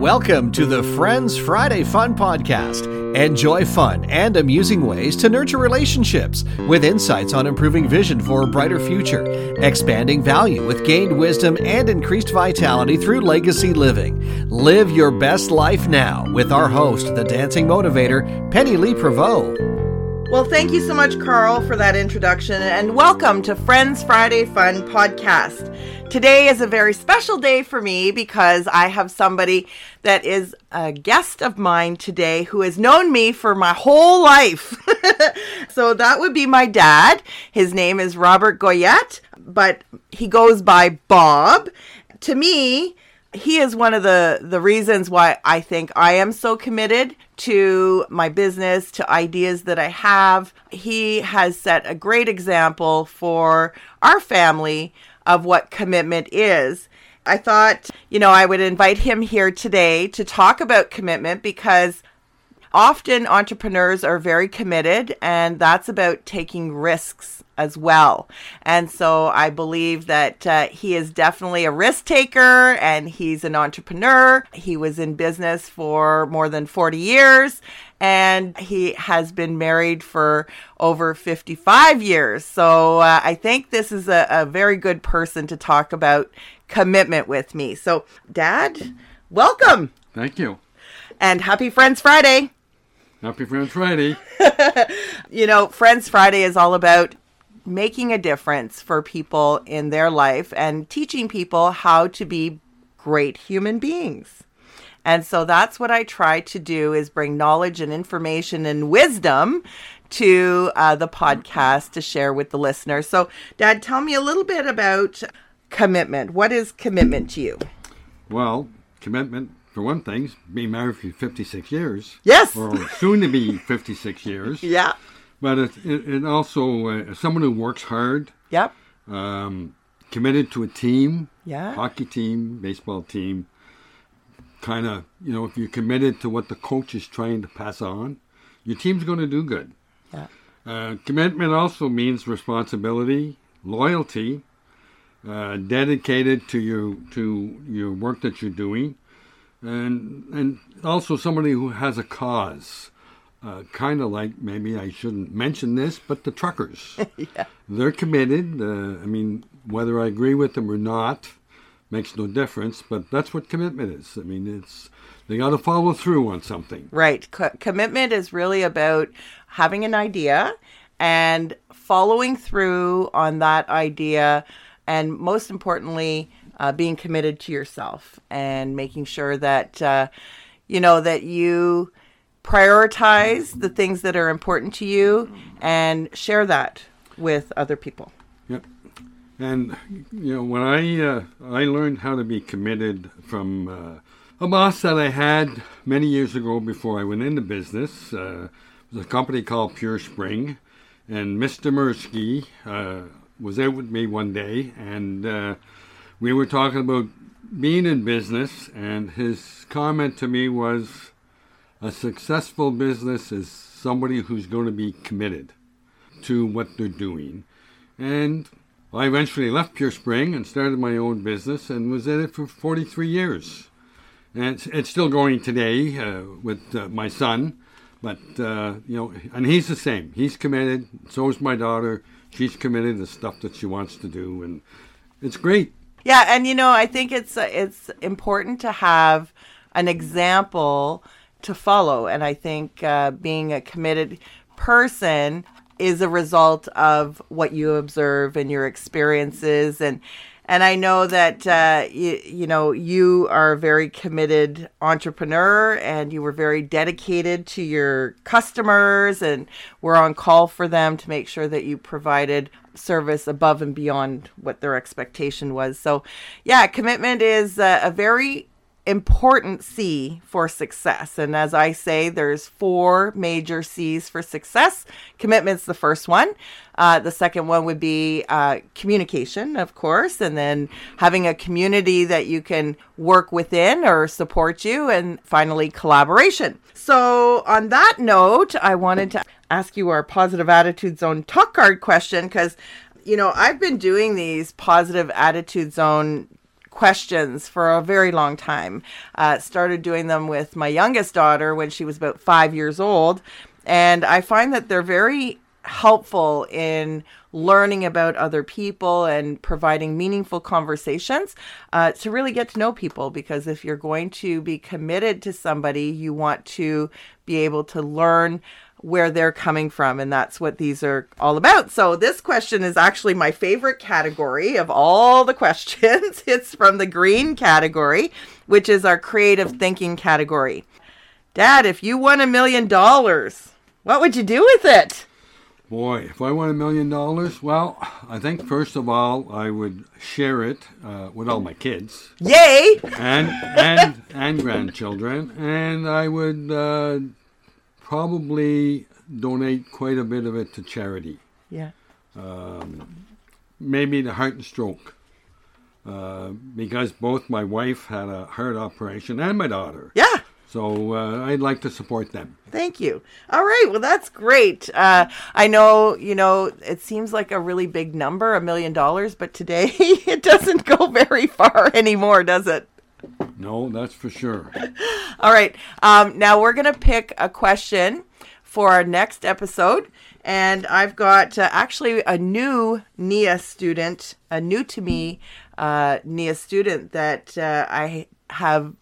Welcome to the Friends Friday Fun Podcast. Enjoy fun and amusing ways to nurture relationships with insights on improving vision for a brighter future, expanding value with gained wisdom and increased vitality through legacy living. Live your best life now with our host, the dancing motivator, Penny Lee Prevost. Well, thank you so much, Carl, for that introduction, and welcome to Friends Friday Fun Podcast. Today is a very special day for me because I have somebody that is a guest of mine today who has known me for my whole life. so that would be my dad. His name is Robert Goyette, but he goes by Bob. To me, he is one of the the reasons why I think I am so committed to my business, to ideas that I have. He has set a great example for our family of what commitment is. I thought, you know, I would invite him here today to talk about commitment because often entrepreneurs are very committed and that's about taking risks as well. And so I believe that uh, he is definitely a risk taker and he's an entrepreneur. He was in business for more than 40 years and he has been married for over 55 years. So uh, I think this is a, a very good person to talk about commitment with me. So, Dad, welcome. Thank you. And happy Friends Friday. Happy Friends Friday. you know, Friends Friday is all about making a difference for people in their life and teaching people how to be great human beings. And so that's what I try to do is bring knowledge and information and wisdom to uh, the podcast to share with the listeners. So, Dad, tell me a little bit about commitment. What is commitment to you? Well, commitment, for one thing, being married for 56 years. Yes. Or soon to be 56 years. Yeah. But it, it, it also, uh, someone who works hard. Yep. Um, committed to a team. Yeah. Hockey team, baseball team. Kind of, you know, if you're committed to what the coach is trying to pass on, your team's going to do good. Yeah. Uh, commitment also means responsibility, loyalty, uh, dedicated to your to your work that you're doing, and and also somebody who has a cause. Uh, kind of like maybe I shouldn't mention this, but the truckers. yeah. They're committed. Uh, I mean, whether I agree with them or not makes no difference. But that's what commitment is. I mean, it's they got to follow through on something. Right. Co- commitment is really about having an idea and following through on that idea, and most importantly, uh, being committed to yourself and making sure that uh, you know that you prioritize the things that are important to you and share that with other people. Yep. And you know, when I uh, I learned how to be committed from uh, a boss that I had many years ago before I went into business. Uh, it was a company called Pure Spring, and Mr. Mursky uh, was out with me one day, and uh, we were talking about being in business, and his comment to me was, "A successful business is somebody who's going to be committed to what they're doing," and I eventually left Pure Spring and started my own business and was in it for 43 years. And it's, it's still going today uh, with uh, my son, but uh, you know, and he's the same. He's committed. So is my daughter. She's committed to stuff that she wants to do, and it's great. Yeah, and you know, I think it's uh, it's important to have an example to follow, and I think uh, being a committed person is a result of what you observe and your experiences and and I know that uh, you, you know you are a very committed entrepreneur, and you were very dedicated to your customers, and were on call for them to make sure that you provided service above and beyond what their expectation was. So, yeah, commitment is a, a very important C for success. And as I say, there's four major C's for success. Commitment's the first one. Uh, the second one would be uh, communication, of course, and then having a community that you can work within or support you. And finally, collaboration. So, on that note, I wanted to ask you our positive attitude zone talk card question because, you know, I've been doing these positive attitude zone questions for a very long time. Uh, started doing them with my youngest daughter when she was about five years old. And I find that they're very helpful in learning about other people and providing meaningful conversations uh, to really get to know people. Because if you're going to be committed to somebody, you want to be able to learn where they're coming from. And that's what these are all about. So, this question is actually my favorite category of all the questions. it's from the green category, which is our creative thinking category. Dad, if you won a million dollars, what would you do with it? Boy, if I won a million dollars, well, I think first of all I would share it uh, with all my kids. Yay! And and and grandchildren, and I would uh, probably donate quite a bit of it to charity. Yeah. Um, maybe the heart and stroke, uh, because both my wife had a heart operation and my daughter. Yeah. So uh, I'd like to support them. Thank you. All right. Well, that's great. Uh, I know, you know, it seems like a really big number, a million dollars, but today it doesn't go very far anymore, does it? No, that's for sure. All right. Um, now we're going to pick a question for our next episode. And I've got uh, actually a new NIA student, a new to me uh, NIA student that uh, I have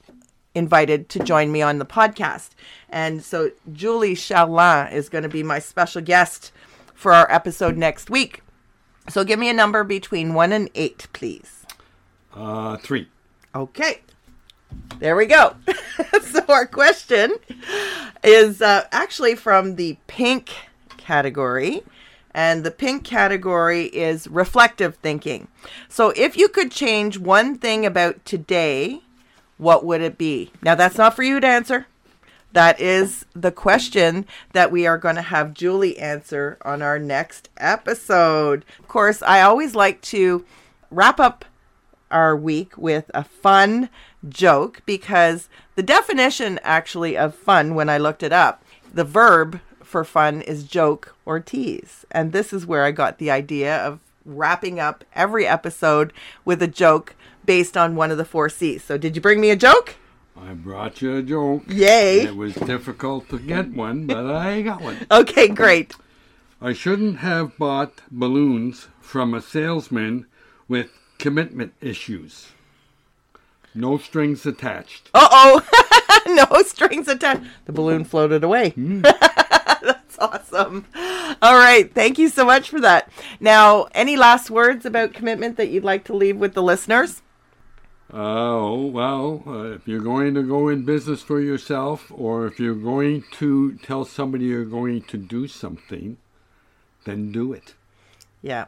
invited to join me on the podcast. And so Julie Charlin is going to be my special guest for our episode next week. So give me a number between one and eight, please. Uh, three. Okay. There we go. so our question is uh, actually from the pink category. And the pink category is reflective thinking. So if you could change one thing about today what would it be? Now, that's not for you to answer. That is the question that we are going to have Julie answer on our next episode. Of course, I always like to wrap up our week with a fun joke because the definition actually of fun, when I looked it up, the verb for fun is joke or tease. And this is where I got the idea of wrapping up every episode with a joke based on one of the four C's. So, did you bring me a joke? I brought you a joke. Yay! It was difficult to get one, but I got one. Okay, great. I shouldn't have bought balloons from a salesman with commitment issues. No strings attached. Uh oh! no strings attached. The balloon floated away. Mm. That's awesome. All right. Thank you so much for that. Now, any last words about commitment that you'd like to leave with the listeners? Oh, well, uh, if you're going to go in business for yourself, or if you're going to tell somebody you're going to do something, then do it. Yeah.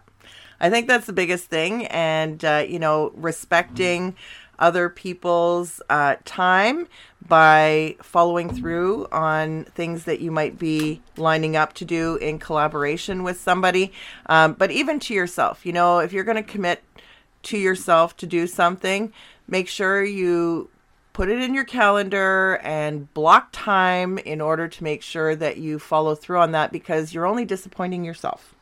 I think that's the biggest thing. And, uh, you know, respecting other people's uh, time by following through on things that you might be lining up to do in collaboration with somebody. Um, but even to yourself, you know, if you're going to commit to yourself to do something, make sure you put it in your calendar and block time in order to make sure that you follow through on that because you're only disappointing yourself.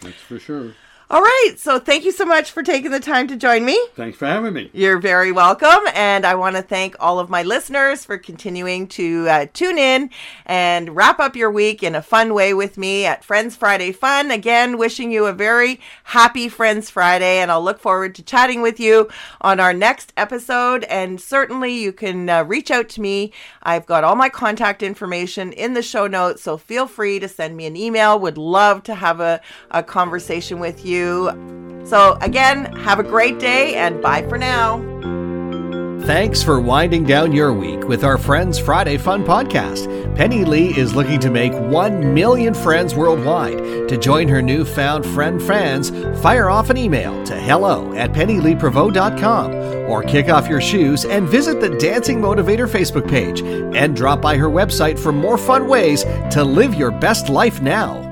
That's for sure. All right. So thank you so much for taking the time to join me. Thanks for having me. You're very welcome. And I want to thank all of my listeners for continuing to uh, tune in and wrap up your week in a fun way with me at Friends Friday Fun. Again, wishing you a very happy Friends Friday. And I'll look forward to chatting with you on our next episode. And certainly you can uh, reach out to me. I've got all my contact information in the show notes. So feel free to send me an email. Would love to have a, a conversation with you you. So, again, have a great day and bye for now. Thanks for winding down your week with our Friends Friday Fun podcast. Penny Lee is looking to make 1 million friends worldwide. To join her newfound friend fans, fire off an email to hello at pennyleeprevost.com or kick off your shoes and visit the Dancing Motivator Facebook page and drop by her website for more fun ways to live your best life now.